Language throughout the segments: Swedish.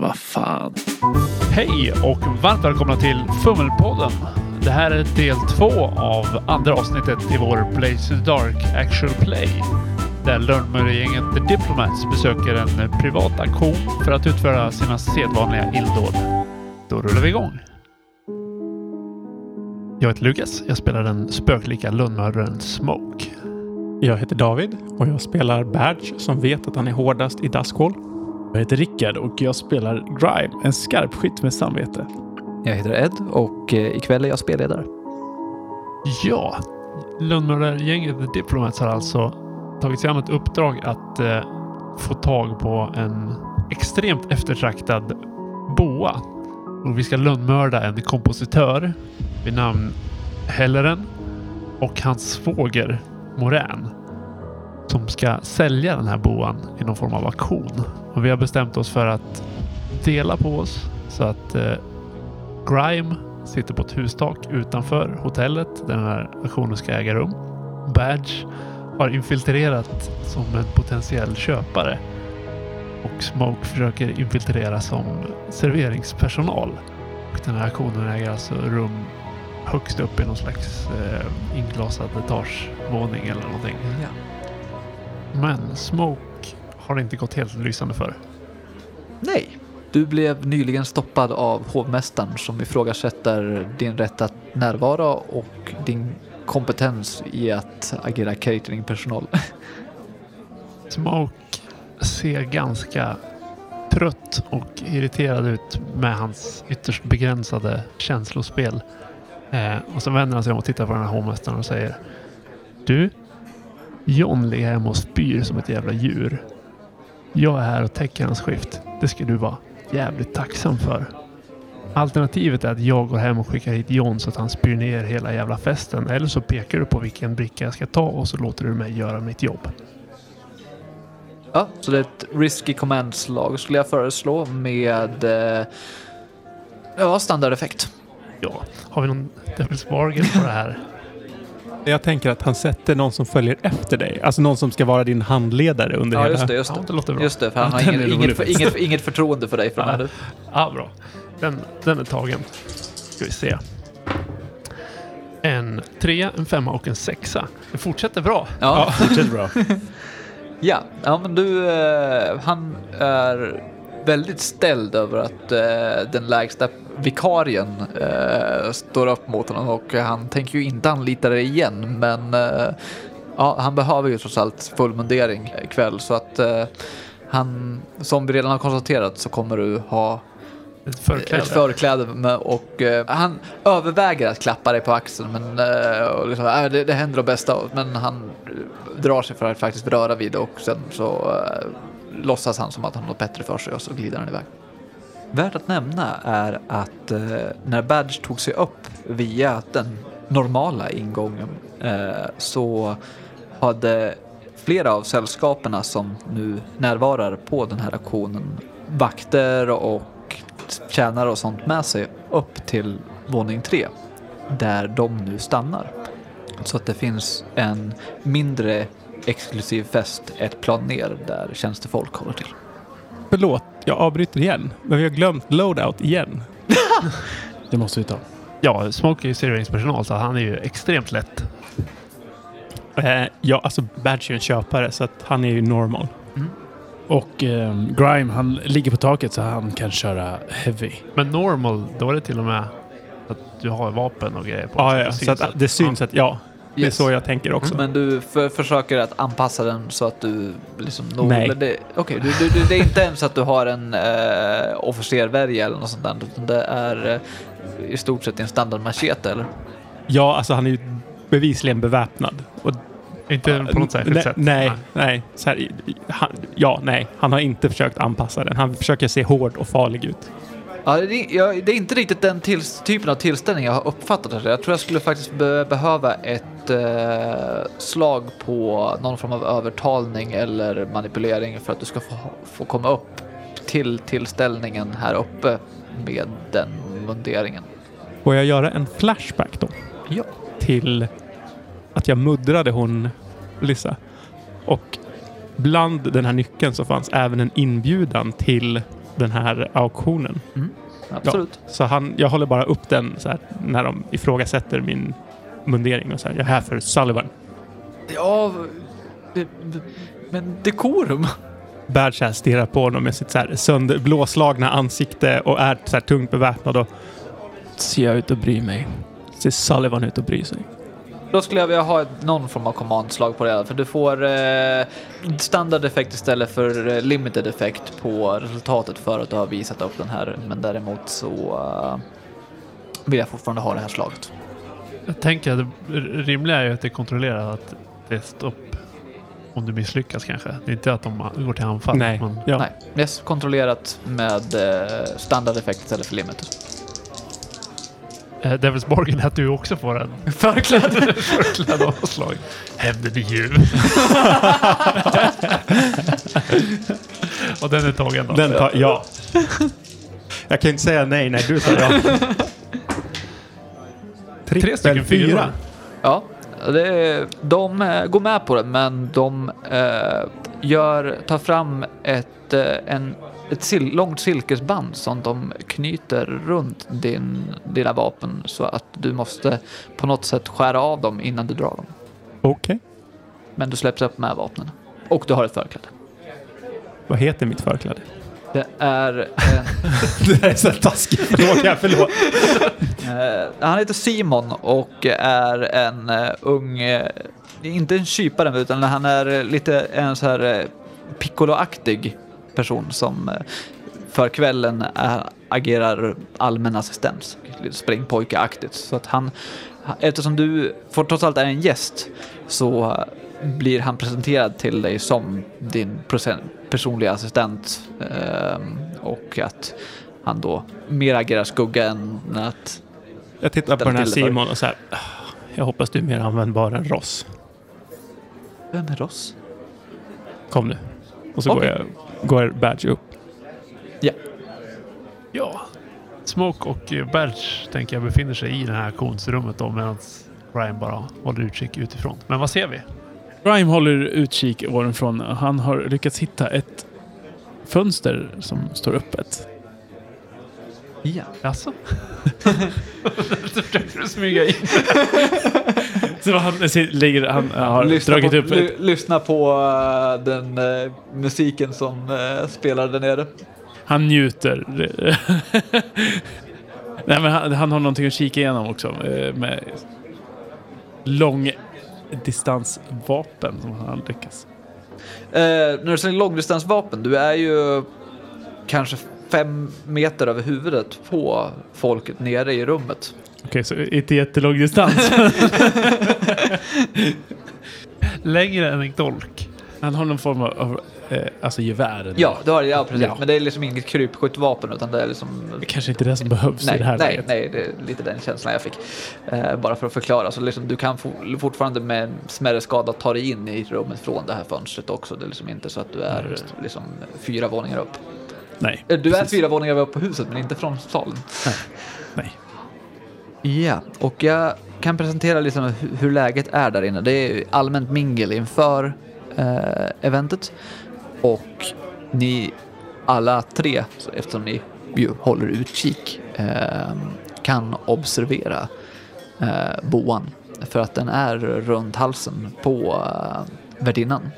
Vad fan. Hej och varmt välkomna till Fummelpodden. Det här är del två av andra avsnittet i vår Blaze to the Dark Actual Play. Där Lönnmöre-gänget The Diplomats besöker en privat aktion för att utföra sina sedvanliga illdåd. Då rullar vi igång. Jag heter Lukas. Jag spelar den spöklika lönnmördaren Smoke. Jag heter David och jag spelar Badge som vet att han är hårdast i Duskwall. Jag heter Rickard och jag spelar Grime, en skarpskytt med samvete. Jag heter Ed och eh, ikväll är jag spelledare. Ja, lönnmördargänget The Diplomats har alltså tagit sig an ett uppdrag att eh, få tag på en extremt eftertraktad boa. Och vi ska lönnmörda en kompositör vid namn Helleren och hans svåger Morän som ska sälja den här boan i någon form av auktion. Och vi har bestämt oss för att dela på oss så att eh, Grime sitter på ett hustak utanför hotellet där den här auktionen ska äga rum. Badge har infiltrerat som en potentiell köpare och Smoke försöker infiltrera som serveringspersonal. Och den här auktionen äger alltså rum högst upp i någon slags eh, inglasad etagevåning eller någonting. Ja. Men Smoke har det inte gått helt lysande för. Nej. Du blev nyligen stoppad av hovmästaren som ifrågasätter din rätt att närvara och din kompetens i att agera cateringpersonal. Smoke ser ganska trött och irriterad ut med hans ytterst begränsade känslospel. Eh, och så vänder han sig om och tittar på den här hovmästaren och säger Du, John ligger hemma och spyr som ett jävla djur. Jag är här och täcker hans skift. Det ska du vara jävligt tacksam för. Alternativet är att jag går hem och skickar hit John så att han spyr ner hela jävla festen. Eller så pekar du på vilken bricka jag ska ta och så låter du mig göra mitt jobb. Ja, så det är ett risky command-slag skulle jag föreslå med eh, ja, standardeffekt. Ja, har vi någon Devil's Bargain på det här? Jag tänker att han sätter någon som följer efter dig. Alltså någon som ska vara din handledare under Ja, hela... just det. Just Ja, det. det låter bra. Just det, för han Ja, har är inget, rolig. inget, inget förtroende för dig från Ja. Ja, bra. Den, den är tagen. Ska vi se. En trea, en femma och en sexa. Det fortsätter bra. Ja, Fortsätt bra. ja. ja men du, eh, han är väldigt ställd över att eh, den lägsta vikarien eh, står upp mot honom och han tänker ju inte anlita dig igen men eh, ja, han behöver ju trots allt full mundering ikväll så att eh, han, som vi redan har konstaterat så kommer du ha Ett förkläde. ett förkläde med, och eh, han överväger att klappa dig på axeln men eh, liksom, äh, det, det händer det bästa men han drar sig för att faktiskt röra vid det och sen så eh, låtsas han som att han har något bättre för sig och så glider han iväg. Värt att nämna är att eh, när Badge tog sig upp via den normala ingången eh, så hade flera av sällskaperna som nu närvarar på den här aktionen vakter och tjänare och sånt med sig upp till våning tre där de nu stannar. Så att det finns en mindre exklusiv fest ett plan ner där tjänstefolk håller till. Förlåt, jag avbryter igen. Men vi har glömt loadout igen. Det måste vi ta. Ja, Smoke är ju serveringspersonal så han är ju extremt lätt. Eh, ja, alltså Badge är ju en köpare så att han är ju normal. Och ehm, Grime, han ligger på taket så han kan köra heavy. Men normal, då är det till och med att du har vapen och grejer på. Ja, dig, ja, det så att det syns att ja, det är så jag tänker också. Men du för, försöker att anpassa den så att du liksom... når- Nej. okej, du, du, du, det är inte ens att du har en eh, officervärja eller något sånt där. Utan det är eh, i stort sett en standard machete eller? Ja, alltså han är ju bevisligen beväpnad. Och, Inte på något särskilt nej, sätt. Nej, nej. Så här, han, ja, nej. Han har inte försökt anpassa den. Han försöker se hård och farlig ut. Ja, det, är- det är inte riktigt den till, typen av tillställning jag har uppfattat det. Jag tror jag skulle faktiskt be, behöva ett eh, slag på någon form av övertalning eller manipulering för att du ska få, få komma upp till tillställningen här uppe med den munderingen. Får jag göra en flashback då? Ja. Till att jag muddrade hon Lissa. Och bland den här nyckeln så fanns även en inbjudan till den här auktionen. Absolut. Så han, jag håller bara upp den så här, när de ifrågasätter min mundering och så här, jag är här för Sullivan. Ja, det, det, men dekorum. Bad så här stirrar på honom med sitt så här sönder, blåslagna ansikte och är så här tungt beväpnad och ser jag ut att bry mig? Ser Sullivan ut att bry sig? Då skulle jag vilja ha ett, någon form av command-slag på det. För du får eh, standard effekt istället för eh, limited effekt på resultatet för att du har visat upp den här. Men däremot så eh, vill jag fortfarande ha det här slaget. Jag tänker att det rimliga är ju att det är kontrollerat att det är stopp om du misslyckas kanske. Det är inte att de går till anfall. Nej. Men Ja. Nej, yes, kontrollerat med eh, standard effekt istället för limited. Eh, Devil's Bargain är att du också får en Förklädd. förklädd avslag. Hämnden är ljuv. Och den är tagen då. Den tar, ja. Jag kan inte säga nej när du sa ja. Tre stycken fyror. Ja, det, är- de eh, går med på det, men de eh, gör, tar fram ett, eh, en, ett långt silkesband som de knyter runt din, dina vapen så att du måste på något sätt skära av dem innan du drar dem. Okej. Men du släpps upp med vapnen. Och du har ett förkläde. Vad heter mitt förkläde? Det är... Eh, Det där är så taskig fråga, förlåt. Eh, han heter Simon och är en eh, ung, eh, inte en kypare utan han är lite en så här piccolo-aktig person som eh, för kvällen är, agerar allmän assistent, springpojke-aktigt. Så att han, eftersom du för trots allt är en gäst så eh, blir han presenterad till dig som din personliga assistent eh, och att han då mer agerar skugga än att Jag tittar på den här. Simon och så här. "Ah, Jag hoppas du är mer användbar än Ross. Vem är Ross? Kom nu. Och så Okej. går, jag, går Badge upp. Ja. Ja. Smoke och eh, Berch tänker jag befinner sig i det här auktionsrummet då medan Ryan bara håller utkik utifrån. Men vad ser vi? Grime håller utkik ovanifrån. Han har lyckats hitta ett fönster som står öppet. Ja. Jaså? Försöker du smyga in? Så han, ligger, han har Lyssna, dragit på, upp ett, lyssna på eh, den eh, musiken som uh, spelar där nere. Han njuter. Nej, men han, han har någonting att kika igenom också. eh, Med långdistansvapen som han lyckas. Eh, när du säger långdistansvapen, du är ju kanske fem meter över huvudet på folket nere i rummet. Okej, så inte jättelång distans. Längre än en dolk. han har någon form av, av eh, alltså gevär. Ja, det har ja precis. Ja. Men det är liksom inget krypskyttvapen utan det är liksom... Det kanske inte är det som behövs i Nej, det här nej, läget. nej, det är lite den känslan jag fick. Eh, bara för att förklara. Så liksom, du kan for, fortfarande med smärre skada ta dig in i rummet från det här fönstret också. Det är liksom inte så att du är just liksom, fyra våningar upp. Nej, Eh, Du är precis. fyra våningar upp på huset men inte från salen. Nej. Ja, och jag kan presentera liksom hu- hur läget är där inne. Det är allmänt mingel inför eh, eventet. Och ni alla tre, eftersom ni ju håller utkik, eh, kan observera eh, boan. För att den är runt halsen på eh, värdinnan.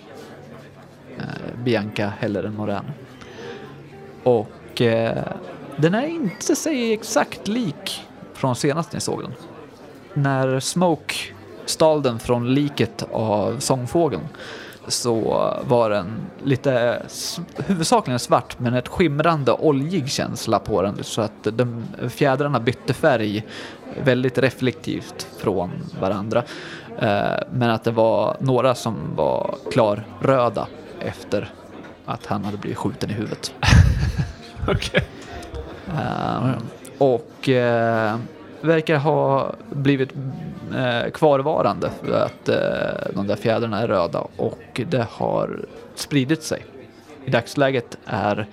Eh, Bianca Helleren Morän. Och eh, den är inte sig exakt lik från senast ni såg den. När Smoke stal den från liket av sångfågeln så var den lite huvudsakligen svart men ett skimrande oljig känsla på den så att de, fjädrarna bytte färg väldigt reflektivt från varandra. Eh, men att det var några som var klarröda efter att han hade blivit skjuten i huvudet. Okej. Ehm, Och eh, verkar ha blivit eh, kvarvarande för att eh, de där fjädrarna är röda och det har spridit sig. I dagsläget är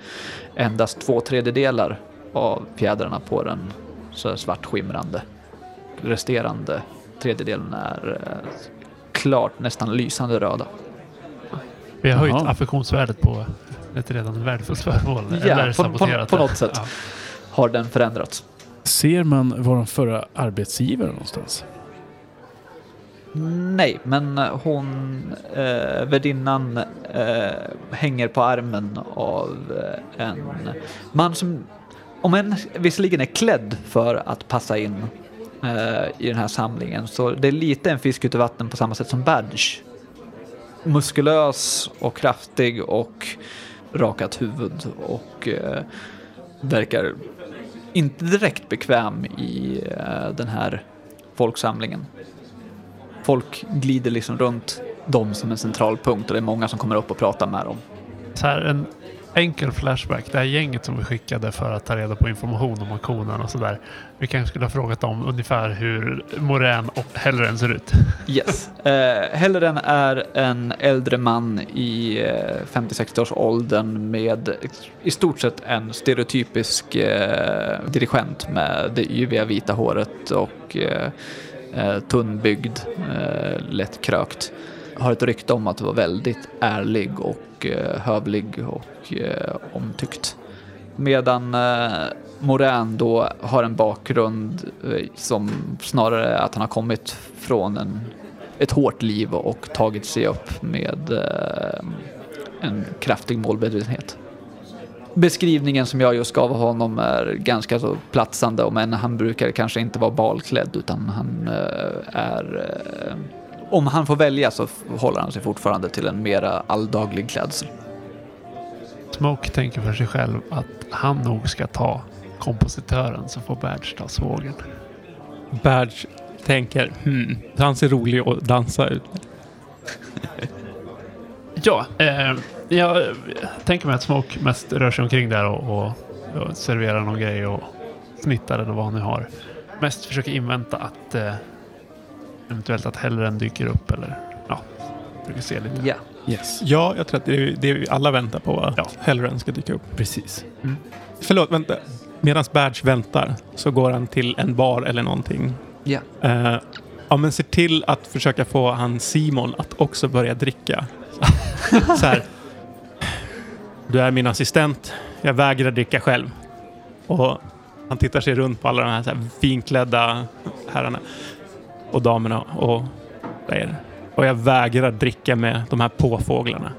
endast två tredjedelar av fjädrarna på den så svart skimrande. Resterande tredjedelen är eh, klart nästan lysande röda. Vi har höjt affektionsvärdet på ett redan värdefullt föremål. Ja, eller på- på- på något sätt. Ja. Har den förändrats? Ser man vår förra arbetsgivare någonstans? Nej, men hon, eh, värdinnan, eh, hänger på armen av eh, en man som, om än visserligen är klädd för att passa in eh, i den här samlingen, så det är lite en fisk ut i vatten på samma sätt som Badge. Muskulös och kraftig och rakat huvud och eh, verkar inte direkt bekväm i eh, den här folksamlingen folk glider liksom runt dem som en central punkt och det är många som kommer upp och pratar med dem. Så här, en enkel flashback. Det här gänget som vi skickade för att ta reda på information om auktionen och sådär. Vi kanske skulle ha frågat dem ungefär hur Morän och Hellren ser ut. Yes. Eh, Hellren är en äldre man i 50-60 års åldern med i stort sett en stereotypisk eh, dirigent med det yviga vita håret och eh, eh tunnbyggd, eh, lätt krökt. Har ett rykte om att vara väldigt ärlig och eh, hövlig och eh, omtyckt. Medan eh, Morän då har en bakgrund eh, som snarare är att han har kommit från en, ett hårt liv och tagit sig upp med eh, en kraftig målmedvetenhet. Beskrivningen som jag just gav honom är ganska så platsande, men han brukar kanske inte vara balklädd utan han eh, är... Eh, om han får välja så håller han sig fortfarande till en mera alldaglig klädsel. Smoke tänker för sig själv att han nog ska ta kompositören så får Badge ta svågen. Badge tänker, hmm, han ser rolig att dansa ut. Ja, eh, jag tänker mig att Smoke mest rör sig omkring där och, och, och serverar någon grej och snittar eller vad han nu har. Mest försöker invänta att eh, eventuellt att Hellren dyker upp eller ja, försöker se lite. Ja. Yes. Ja, jag tror att det är det vi alla väntar på, att Ja. Hellren ska dyka upp. Precis. Förlåt, vänta. Medan Badge väntar så går han till en bar eller någonting. Ja. Eh, ja, men se till att försöka få han Simon att också börja dricka. så här. Du är min assistent. Jag vägrar dricka själv. Och han tittar sig runt på alla de här, så här finklädda herrarna och damerna och säger och jag vägrar dricka med de här påfåglarna.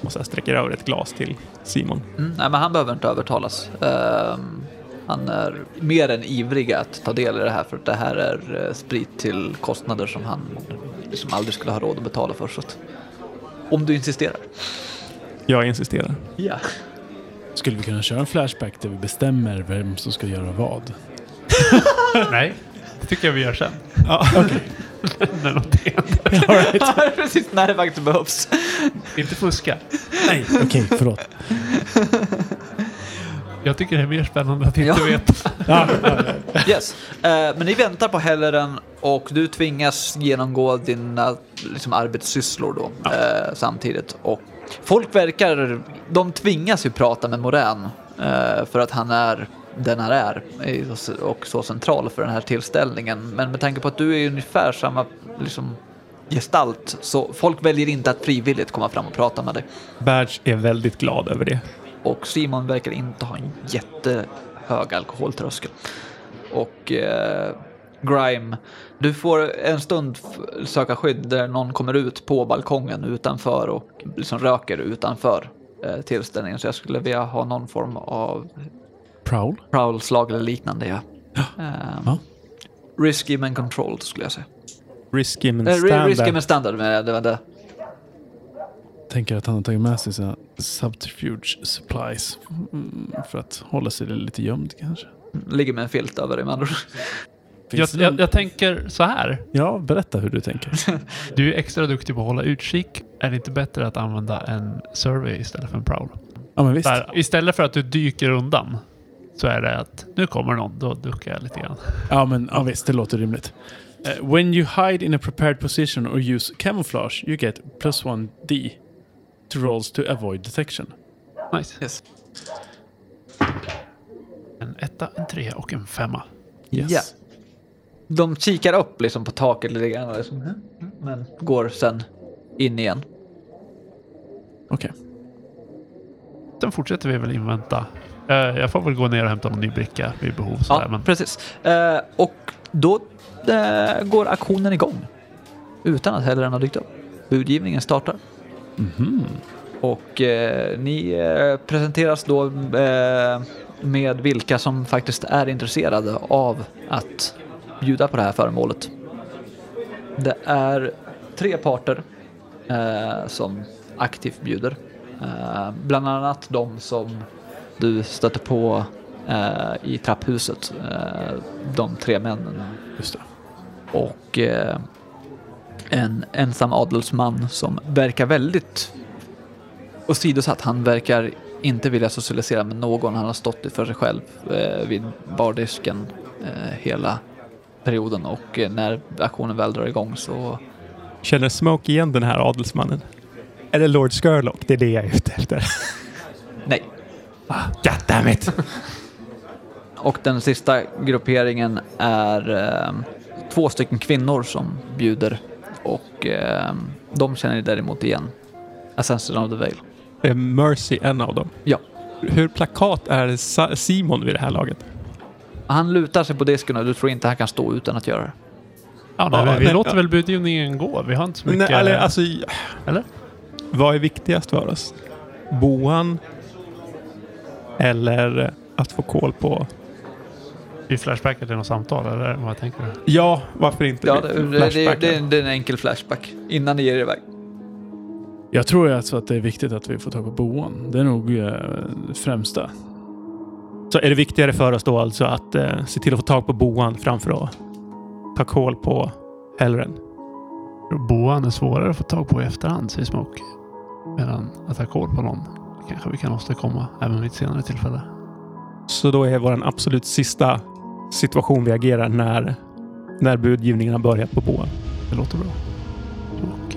Och så sträcker över ett glas till Simon. Mm, nej, men han behöver inte övertalas. Ehm, han är mer än ivrig att ta del i det här för att det här är eh, sprit till kostnader som han liksom aldrig skulle ha råd att betala för. Så att, om du insisterar. Jag insisterar. Ja. Skulle vi kunna köra en flashback där vi bestämmer vem som ska göra vad? Nej, tycker jag vi gör sen. Ja, När någonting händer. Precis när det faktiskt behövs. Inte fuska. Nej, okej, förlåt. Jag tycker det är mer spännande att inte Ja. veta. Ja, Yes. Eh, men ni väntar på Helleren och du tvingas genomgå dina liksom, arbetssysslor då eh, samtidigt. Och folk verkar, de tvingas ju prata med Morän eh, för att han är den han är och så central för den här tillställningen. Men med tanke på att du är ungefär samma liksom, gestalt så folk väljer inte att frivilligt komma fram och prata med dig. Badge är väldigt glad över det. Och Simon verkar inte ha en jättehög alkoholtröskel. Och eh, Grime, du får en stund söka skydd där någon kommer ut på balkongen utanför och liksom röker utanför eh, tillställningen. Så jag skulle vilja ha någon form av Prowl? prowlslag eller liknande. Ja. Ehm, Ja. Risky men controlled skulle jag säga. Risky men Eh, ri- risky standard. men standard, men det var det. Tänker att han har tagit med sig sina subterfuge supplies. Mm, för att hålla sig lite gömd kanske. Ligger med en filt över det med andra ord. Jag, jag, jag tänker så här. Ja, berätta hur du tänker. Du är extra duktig på att hålla utkik. Är det inte bättre att använda en survey istället för en prowl? Ja, men visst. Här, istället för att du dyker undan så är det att nu kommer någon, då duckar jag lite grann. Ja, men ja, visst, det låter rimligt. Eh, when you hide in a prepared position or use camouflage, you get plus one D to rolls to avoid detection. Nice. Yes. En etta, en trea och en femma. Yes. Ja. De kikar upp liksom på taket lite grann, liksom, men går sen in igen. Okej. sen fortsätter vi väl invänta. Eh, jag får väl gå ner och hämta någon ny bricka vid behov. Ja, Sådär, men precis. Eh, och då eh, går aktionen igång. Utan att heller den har dykt upp. Budgivningen startar. Mhm. Och eh, ni eh, presenteras då eh, med vilka som faktiskt är intresserade av att bjuda på det här föremålet. Det är tre parter som aktivt bjuder. Bland annat de som du stöter på eh, i trapphuset. Eh, de tre männen Just det. och eh, en ensam adelsman som verkar väldigt åsidosatt. Han verkar inte vilja socialisera med någon. Han har stått för sig själv eh, vid bardisken eh, hela perioden och eh, när aktionen väl drar igång så Känner Smoke igen den här adelsmannen? Är det Lord Skurlock? Det är det jag är ute efter. nej. God damn it! Och den sista grupperingen är eh, två stycken kvinnor som bjuder och eh, de känner ni däremot igen. Ascension of the Veil. Är Mercy en av dem? Ja. Hur plakat är Sa- Simon vid det här laget? Han lutar sig på disken och du tror inte han kan stå utan att göra det. ja, nej, Ja, men vi nej, låter ja. väl budgivningen gå. Vi har inte så mycket... Nej, eller, alltså, Eller? Vad är viktigast för oss? Boan? Eller att få koll på... Vi flashbackar till något samtal, eller vad tänker du? Ja, varför inte? Ja, det, det, det, Flashbacken. det, är en enkel flashback innan ni ger er iväg. Jag tror alltså att det är viktigt att vi får tag på boan. Det är nog eh, främsta. Så är det viktigare för oss då alltså att eh, se till att få tag på Boan framför att ta koll på Hellren? Boan är svårare att få tag på i efterhand, säger Smoke. Medan att ha koll på någon kanske vi kan åstadkomma även vid ett senare tillfälle. Så då är vår absolut sista situation vi agerar när, när budgivningen har börjat på Boan. Det låter bra. Och,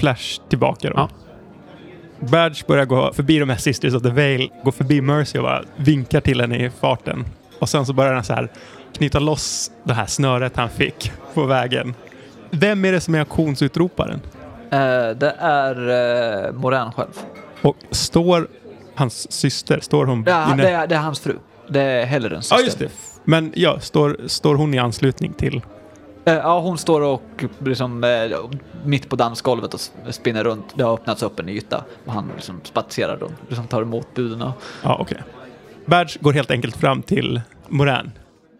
Flash tillbaka då. Ja. Badge börjar gå förbi de här Sisters of the Veil, går förbi Mercy och bara vinkar till henne i farten. Och sen så börjar han så här knyta loss det här snöret han fick på vägen. Vem är det som är auktionsutroparen? Eh, det är eh, Moran själv. Och står hans syster, står hon Ja, inne? det, är, det är hans fru. Det är Hellerens Ja, syster. just det. Men ja, står, står hon i anslutning till... Eh, ja, hon står och liksom, eh, mitt på dansgolvet och spinner runt. Det har öppnats upp en yta och han liksom spatserar och liksom tar emot buden. Och, Ja, okej. Badge går helt enkelt fram till Moran.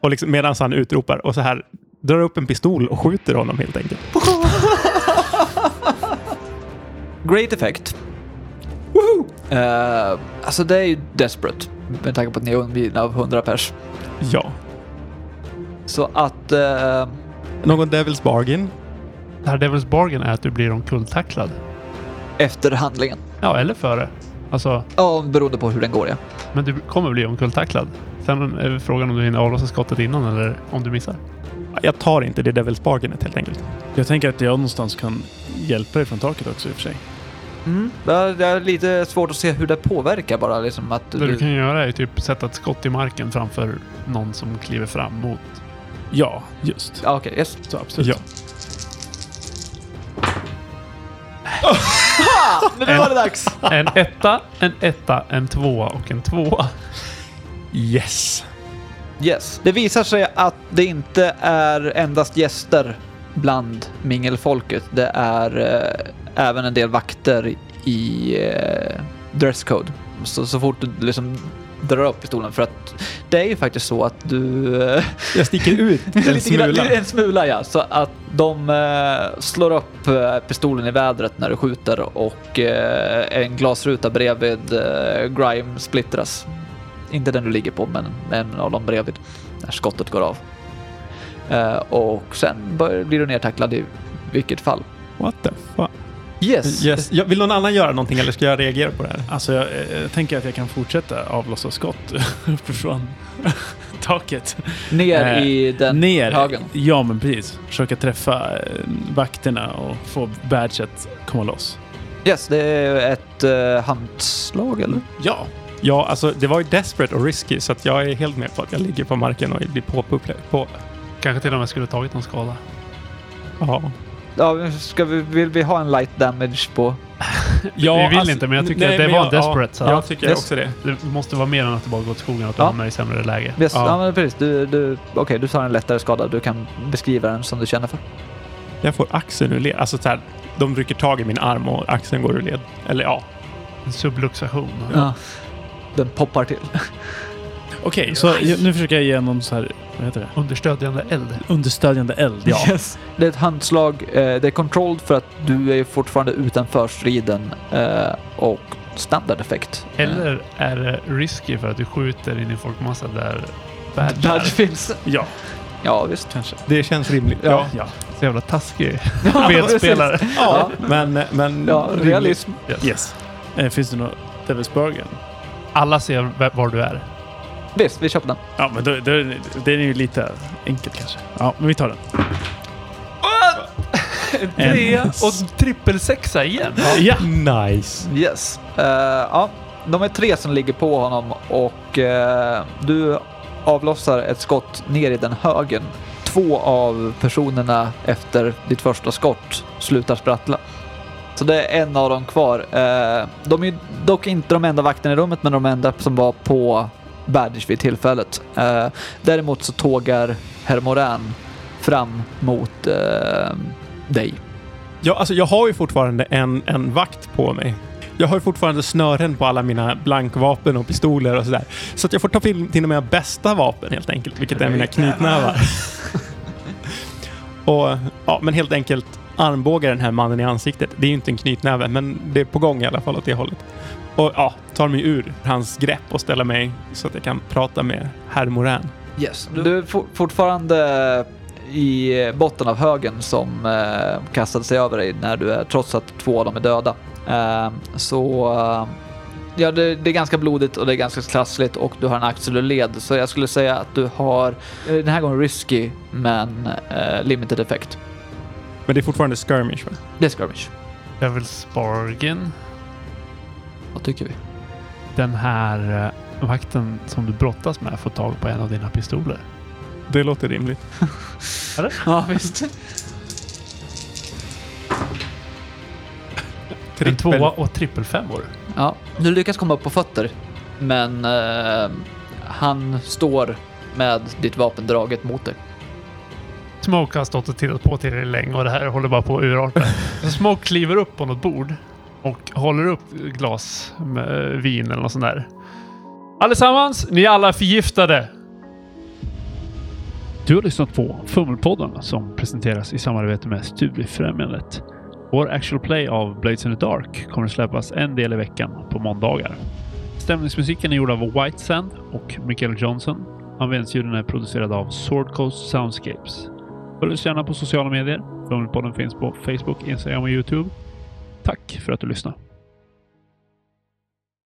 Och liksom, medan han utropar och så här drar upp en pistol och skjuter honom helt enkelt. Great effect. Woho! Eh, alltså det är ju desperate med tanke på att ni är omgivna av 100 pers. Ja. Så att... Eh, Någon Devil's Bargain? det här Devil's Bargain är att du blir omkulltacklad. efter handlingen. Ja, eller före. Alltså, Ja, beroende på hur den går ja. men du kommer bli omkulltacklad. Sen är frågan om du hinner avlossa skottet innan eller om du missar. Jag tar inte det Devil's Bargainet helt enkelt. Jag tänker att jag någonstans kan hjälpa dig från taket också i och för sig. Mm. Det är- det är lite svårt att se hur det påverkar bara liksom att Det du... du kan göra är typ sätta ett skott i marken framför någon som kliver fram mot. Ja, just. Ja, okej, yes. Så absolut. Ja. Men nu var det dags! En etta, en etta, en tvåa och en tvåa. Yes. Yes. Det visar sig att det inte är endast gäster bland mingelfolket. Det är eh, även en del vakter i eh, dresscode. Så, så fort du liksom drar upp pistolen för att det är ju faktiskt så att du... Eh, Jag sticker ut en smula. En smula ja. Så att de eh, slår upp eh, pistolen i vädret när du skjuter och en glasruta bredvid Grime splittras. Inte den du ligger på, men en av dem bredvid när skottet går av. Och sen blir du nedtacklad i vilket fall. What the fuck? Yes! Yes. Ja, vill någon annan göra någonting eller ska jag reagera på det här? Alltså jag, jag tänker att jag kan fortsätta avlossa skott uppifrån taket. Ner Eh, i den Ner. högen. Ja, men precis. Försöka träffa eh, vakterna och få badget komma loss. Yes, det är ett uh, handslag eller? Ja. Ja, alltså det var ju desperate och risky så att jag är helt med på att jag ligger på marken och blir påpupplad. På. Kanske till och med skulle tagit någon skada. Ja. Ja, ska vi, vill vi ha en light damage på Ja, vi vill alltså, inte, men jag tycker nej, att det var jag- desperate. så Ja, jag att tycker Yes. också det. det måste vara mer än att det bara går åt skogen och att du Ja. hamnar i sämre läge. Yes. Ja. Ja. men precis. Du, du, Okej, du tar en lättare skada. Du kan beskriva den som du känner för. Jag får axeln ur led. Alltså så här, de rycker tag i min arm och axeln går ur led. Eller ja. En subluxation. Ja. Den poppar till. Okej, så jag, nu försöker jag ge någon så här, vad heter det? Understödjande eld. Understödjande eld. Ja. Yes. Det är ett handslag. Eh, det är controlled för att du är fortfarande utanför striden. Eh, och standardeffekt. Eller är det risky för att du skjuter in i folkmassa där badge finns. Ja, Ja, visst. kanske. Det känns rimligt. Ja. Ja. Så jävla taskig Ja, medspelare. Ja, men... men Ja, realism. Yes. Yes. Eh, finns det något Devil's Bargain? Alla ser var du är. Visst, vi köper den. Ja, men då, då, det är ju lite enkelt kanske. Ja, men vi tar den. En Trea och trippelsexa igen. Ja! Nice. Yes. Eh, ja, de är tre som ligger på honom och eh, du avlossar ett skott ner i den högen. Två av personerna efter ditt första skott slutar sprattla. Så det är en av dem kvar. Eh, de är dock inte de enda vakterna i rummet, men de enda som var på Badge vid tillfället. Eh, däremot så tågar Herr Moran fram mot eh, dig. Ja, alltså jag har ju fortfarande en, en vakt på mig. Jag har ju fortfarande snören på alla mina blankvapen och pistoler och sådär. Så att jag får ta till, till med bästa vapen helt enkelt, vilket är mina knytnävar. och ja, men helt enkelt armbågar den här mannen i ansiktet. Det är ju inte en knytnäve, men det är på gång i alla fall åt det hållet. Och ja, tar mig ur hans grepp och ställer mig så att jag kan prata med herr Moran. Yes. Du är for- fortfarande i botten av högen som eh, kastade sig över dig när du är, trots att två av dem är döda. Eh, så eh, ja, det, det är ganska blodigt och det är ganska krassligt och du har en axel ur led. Så jag skulle säga att du har, eh, den här gången risky, men eh, limited effect. Men det är fortfarande skirmish, va? Det är skirmish. Devil's Bargain. Vad tycker vi? Den här eh, vakten som du brottas med får tag på en av dina pistoler. Det låter rimligt. Ja, visst. En tvåa och trippelfemmor. Ja, du lyckas komma upp på fötter, men eh, han står med ditt vapen draget mot dig. Smoke har stått och tittat på till dig länge och det här håller bara på att urarta. Smoke kliver upp på något bord och håller upp glas med eh, vin eller något sånt där. Allesammans, ni är alla förgiftade! Du har lyssnat på Fummelpodden som presenteras i samarbete med Studiefrämjandet. Vår actual play av Blades in the Dark kommer att släppas en del i veckan på måndagar. Stämningsmusiken är gjord av White Sand och Michael Johnson. Användsljuden är producerad av Sword Coast Soundscapes. Följ oss gärna på sociala medier. Fummelpodden finns på Facebook, Instagram och Youtube. Tack för att du lyssnade.